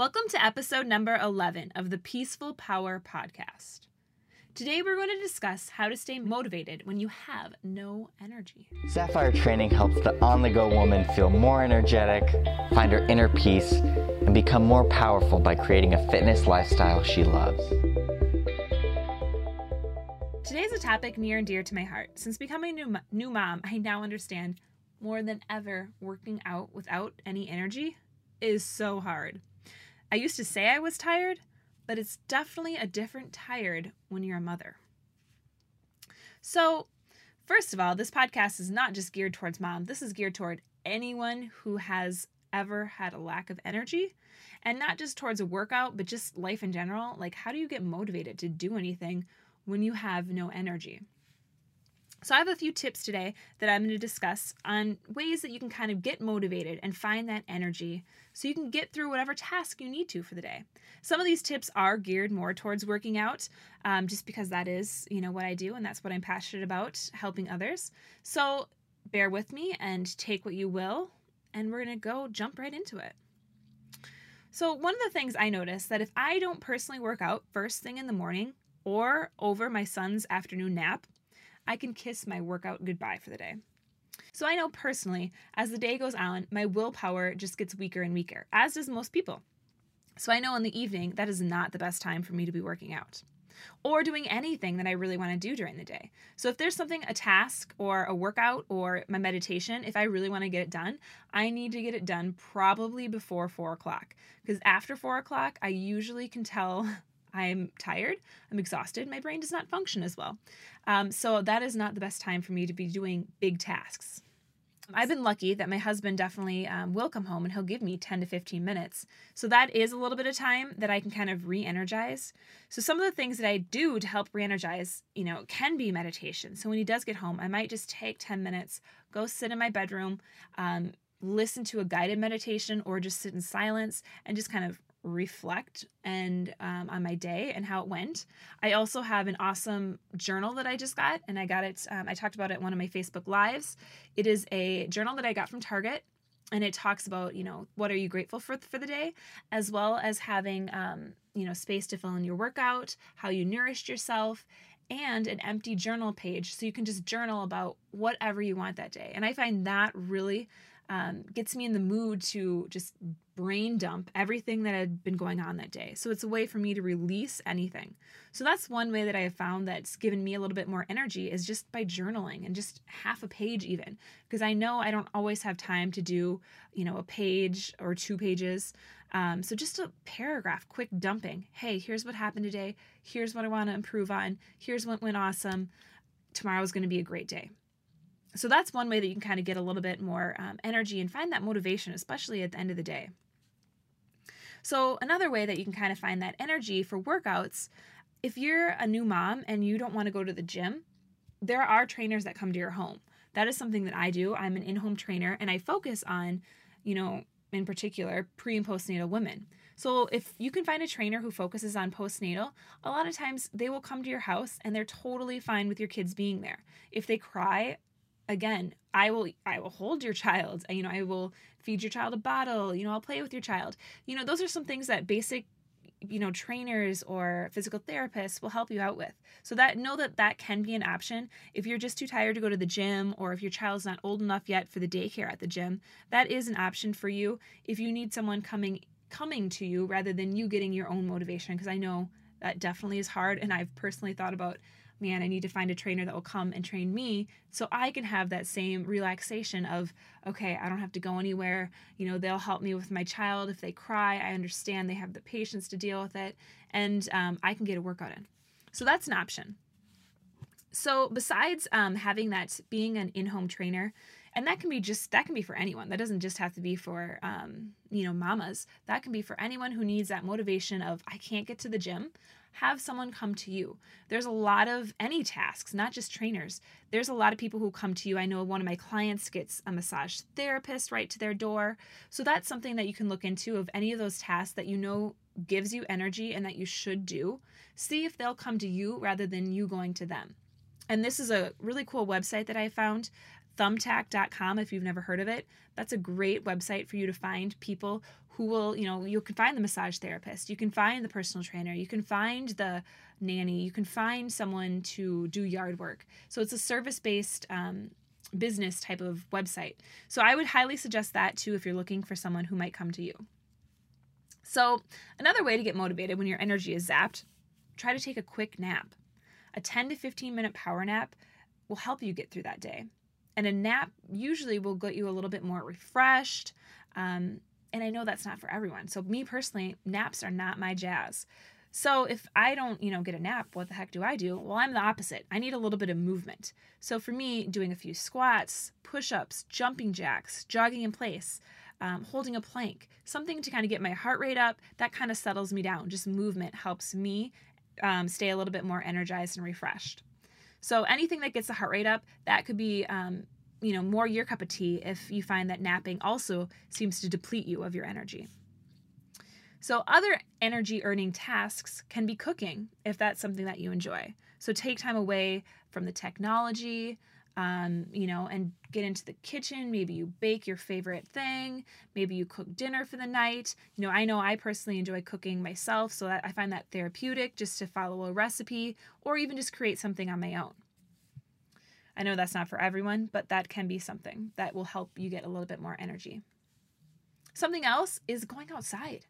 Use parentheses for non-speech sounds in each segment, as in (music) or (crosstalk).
Welcome to episode number 11 of the Peaceful Power Podcast. Today, we're going to discuss how to stay motivated when you have no energy. Sapphire Training helps the on the go woman feel more energetic, find her inner peace, and become more powerful by creating a fitness lifestyle she loves. Today is a topic near and dear to my heart. Since becoming a new, new mom, I now understand more than ever working out without any energy is so hard. I used to say I was tired, but it's definitely a different tired when you're a mother. So, first of all, this podcast is not just geared towards mom, this is geared toward anyone who has ever had a lack of energy and not just towards a workout, but just life in general. Like, how do you get motivated to do anything when you have no energy? So, I have a few tips today that I'm going to discuss on ways that you can kind of get motivated and find that energy so you can get through whatever task you need to for the day. Some of these tips are geared more towards working out, um, just because that is, you know, what I do and that's what I'm passionate about, helping others. So, bear with me and take what you will, and we're going to go jump right into it. So, one of the things I notice that if I don't personally work out first thing in the morning or over my son's afternoon nap, I can kiss my workout goodbye for the day. So I know personally, as the day goes on, my willpower just gets weaker and weaker, as does most people. So I know in the evening that is not the best time for me to be working out or doing anything that I really want to do during the day. So if there's something, a task or a workout or my meditation, if I really want to get it done, I need to get it done probably before four o'clock. Because after four o'clock, I usually can tell (laughs) I'm tired, I'm exhausted, my brain does not function as well. Um, so that is not the best time for me to be doing big tasks. I've been lucky that my husband definitely um, will come home and he'll give me 10 to 15 minutes. So that is a little bit of time that I can kind of re energize. So some of the things that I do to help re energize, you know, can be meditation. So when he does get home, I might just take 10 minutes, go sit in my bedroom, um, listen to a guided meditation, or just sit in silence and just kind of reflect and um, on my day and how it went. I also have an awesome journal that I just got, and I got it. Um, I talked about it one of my Facebook lives. It is a journal that I got from Target, and it talks about you know what are you grateful for for the day, as well as having um, you know space to fill in your workout, how you nourished yourself. And an empty journal page so you can just journal about whatever you want that day. And I find that really um, gets me in the mood to just brain dump everything that had been going on that day. So it's a way for me to release anything. So that's one way that I have found that's given me a little bit more energy is just by journaling and just half a page even because I know I don't always have time to do, you know, a page or two pages. Um, so just a paragraph, quick dumping. Hey, here's what happened today. Here's what I want to improve on. Here's what went awesome. Tomorrow is going to be a great day so that's one way that you can kind of get a little bit more um, energy and find that motivation, especially at the end of the day. So, another way that you can kind of find that energy for workouts, if you're a new mom and you don't want to go to the gym, there are trainers that come to your home. That is something that I do. I'm an in home trainer and I focus on, you know, in particular, pre and postnatal women. So if you can find a trainer who focuses on postnatal, a lot of times they will come to your house and they're totally fine with your kids being there. If they cry, again i will i will hold your child. You know i will feed your child a bottle. You know i'll play with your child. You know those are some things that basic you know trainers or physical therapists will help you out with. So that know that that can be an option. If you're just too tired to go to the gym or if your child's not old enough yet for the daycare at the gym that is an option for you. If you need someone coming coming to you rather than you getting your own motivation because i know that definitely is hard and i've personally thought about man, I need to find a trainer that will come and train me so I can have that same relaxation of, okay, I don't have to go anywhere. You know, they'll help me with my child. If they cry, I understand they have the patience to deal with it, and um, I can get a workout in. So that's an option. So besides um, having that, being an in-home trainer, and that can be just that can be for anyone that doesn't just have to be for um, you know mamas that can be for anyone who needs that motivation of i can't get to the gym have someone come to you. There's a lot of any tasks, not just trainers. There's a lot of people who come to you. I know one of my clients gets a massage therapist right to their door. So that's something that you can look into of any of those tasks that you know gives you energy and that you should do. See if they'll come to you rather than you going to them. And this is a really cool website that I found thumbtack.com if you've never heard of it. That's a great website for you to find people who will, you know, you can find the massage therapist, you can find the personal trainer, you can find the nanny, you can find someone to do yard work. So it's a service based um, business type of website. So I would highly suggest that too if you're looking for someone who might come to you. So, another way to get motivated when your energy is zapped, try to take a quick nap. A 10 to 15 minute power nap will help you get through that day. And a nap usually will get you a little bit more refreshed. Um, and I know that's not for everyone. So, me personally, naps are not my jazz. So if I don't, you know, get a nap, what the heck do I do? Well, I'm the opposite. I need a little bit of movement. So for me, doing a few squats, push-ups, jumping jacks, jogging in place, um, holding a plank, something to kind of get my heart rate up, that kind of settles me down. Just movement helps me um, stay a little bit more energized and refreshed. So anything that gets the heart rate up, that could be, um, you know, more your cup of tea if you find that napping also seems to deplete you of your energy. So, other energy earning tasks can be cooking if that's something that you enjoy. So, take time away from the technology, um, you know, and get into the kitchen. Maybe you bake your favorite thing. Maybe you cook dinner for the night. You know, I know I personally enjoy cooking myself, so that I find that therapeutic just to follow a recipe or even just create something on my own. I know that's not for everyone, but that can be something that will help you get a little bit more energy. Something else is going outside.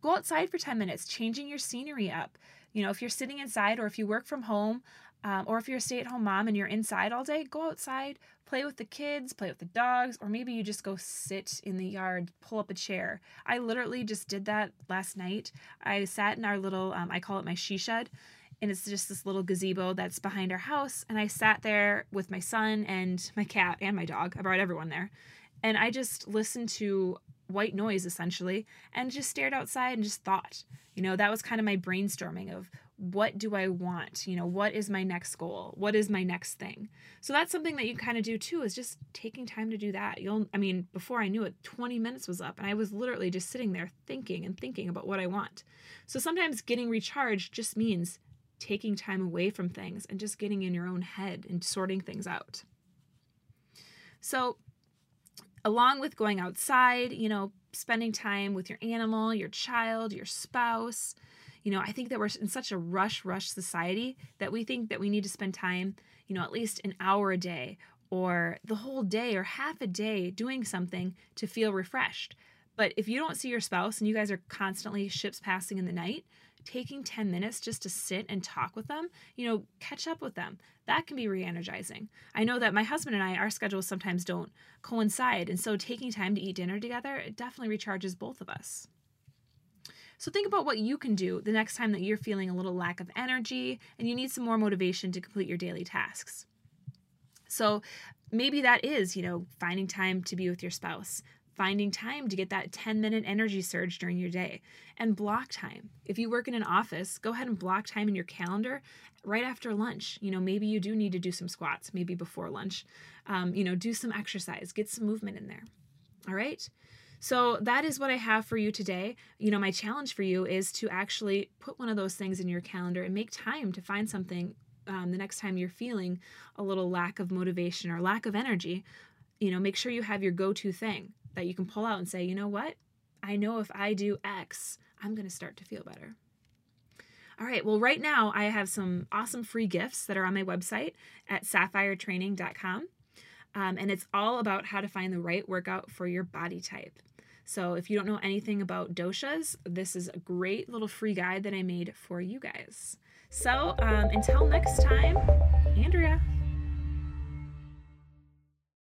Go outside for 10 minutes, changing your scenery up. You know, if you're sitting inside or if you work from home, um, or if you're a stay at home mom and you're inside all day, go outside, play with the kids, play with the dogs, or maybe you just go sit in the yard, pull up a chair. I literally just did that last night. I sat in our little, um, I call it my she shed, and it's just this little gazebo that's behind our house. And I sat there with my son and my cat and my dog. I brought everyone there. And I just listened to white noise essentially and just stared outside and just thought. You know that was kind of my brainstorming of what do i want? You know what is my next goal? What is my next thing? So that's something that you kind of do too is just taking time to do that. You'll i mean before i knew it 20 minutes was up and i was literally just sitting there thinking and thinking about what i want. So sometimes getting recharged just means taking time away from things and just getting in your own head and sorting things out. So along with going outside, you know, spending time with your animal, your child, your spouse. You know, I think that we're in such a rush, rush society that we think that we need to spend time, you know, at least an hour a day or the whole day or half a day doing something to feel refreshed. But if you don't see your spouse and you guys are constantly ships passing in the night, taking 10 minutes just to sit and talk with them, you know, catch up with them, that can be re energizing. I know that my husband and I, our schedules sometimes don't coincide. And so taking time to eat dinner together, it definitely recharges both of us. So think about what you can do the next time that you're feeling a little lack of energy and you need some more motivation to complete your daily tasks. So maybe that is, you know, finding time to be with your spouse, finding time to get that 10 minute energy surge during your day and block time. If you work in an office, go ahead and block time in your calendar right after lunch. You know, maybe you do need to do some squats, maybe before lunch. Um, you know, do some exercise, get some movement in there. All right. So that is what I have for you today. You know, my challenge for you is to actually put one of those things in your calendar and make time to find something um, the next time you're feeling a little lack of motivation or lack of energy. You know, make sure you have your go to thing that you can pull out and say, you know what? I know if I do X, I'm going to start to feel better. All right, well, right now I have some awesome free gifts that are on my website at sapphiretraining.com. Um, and it's all about how to find the right workout for your body type. So, if you don't know anything about doshas, this is a great little free guide that I made for you guys. So, um, until next time, Andrea.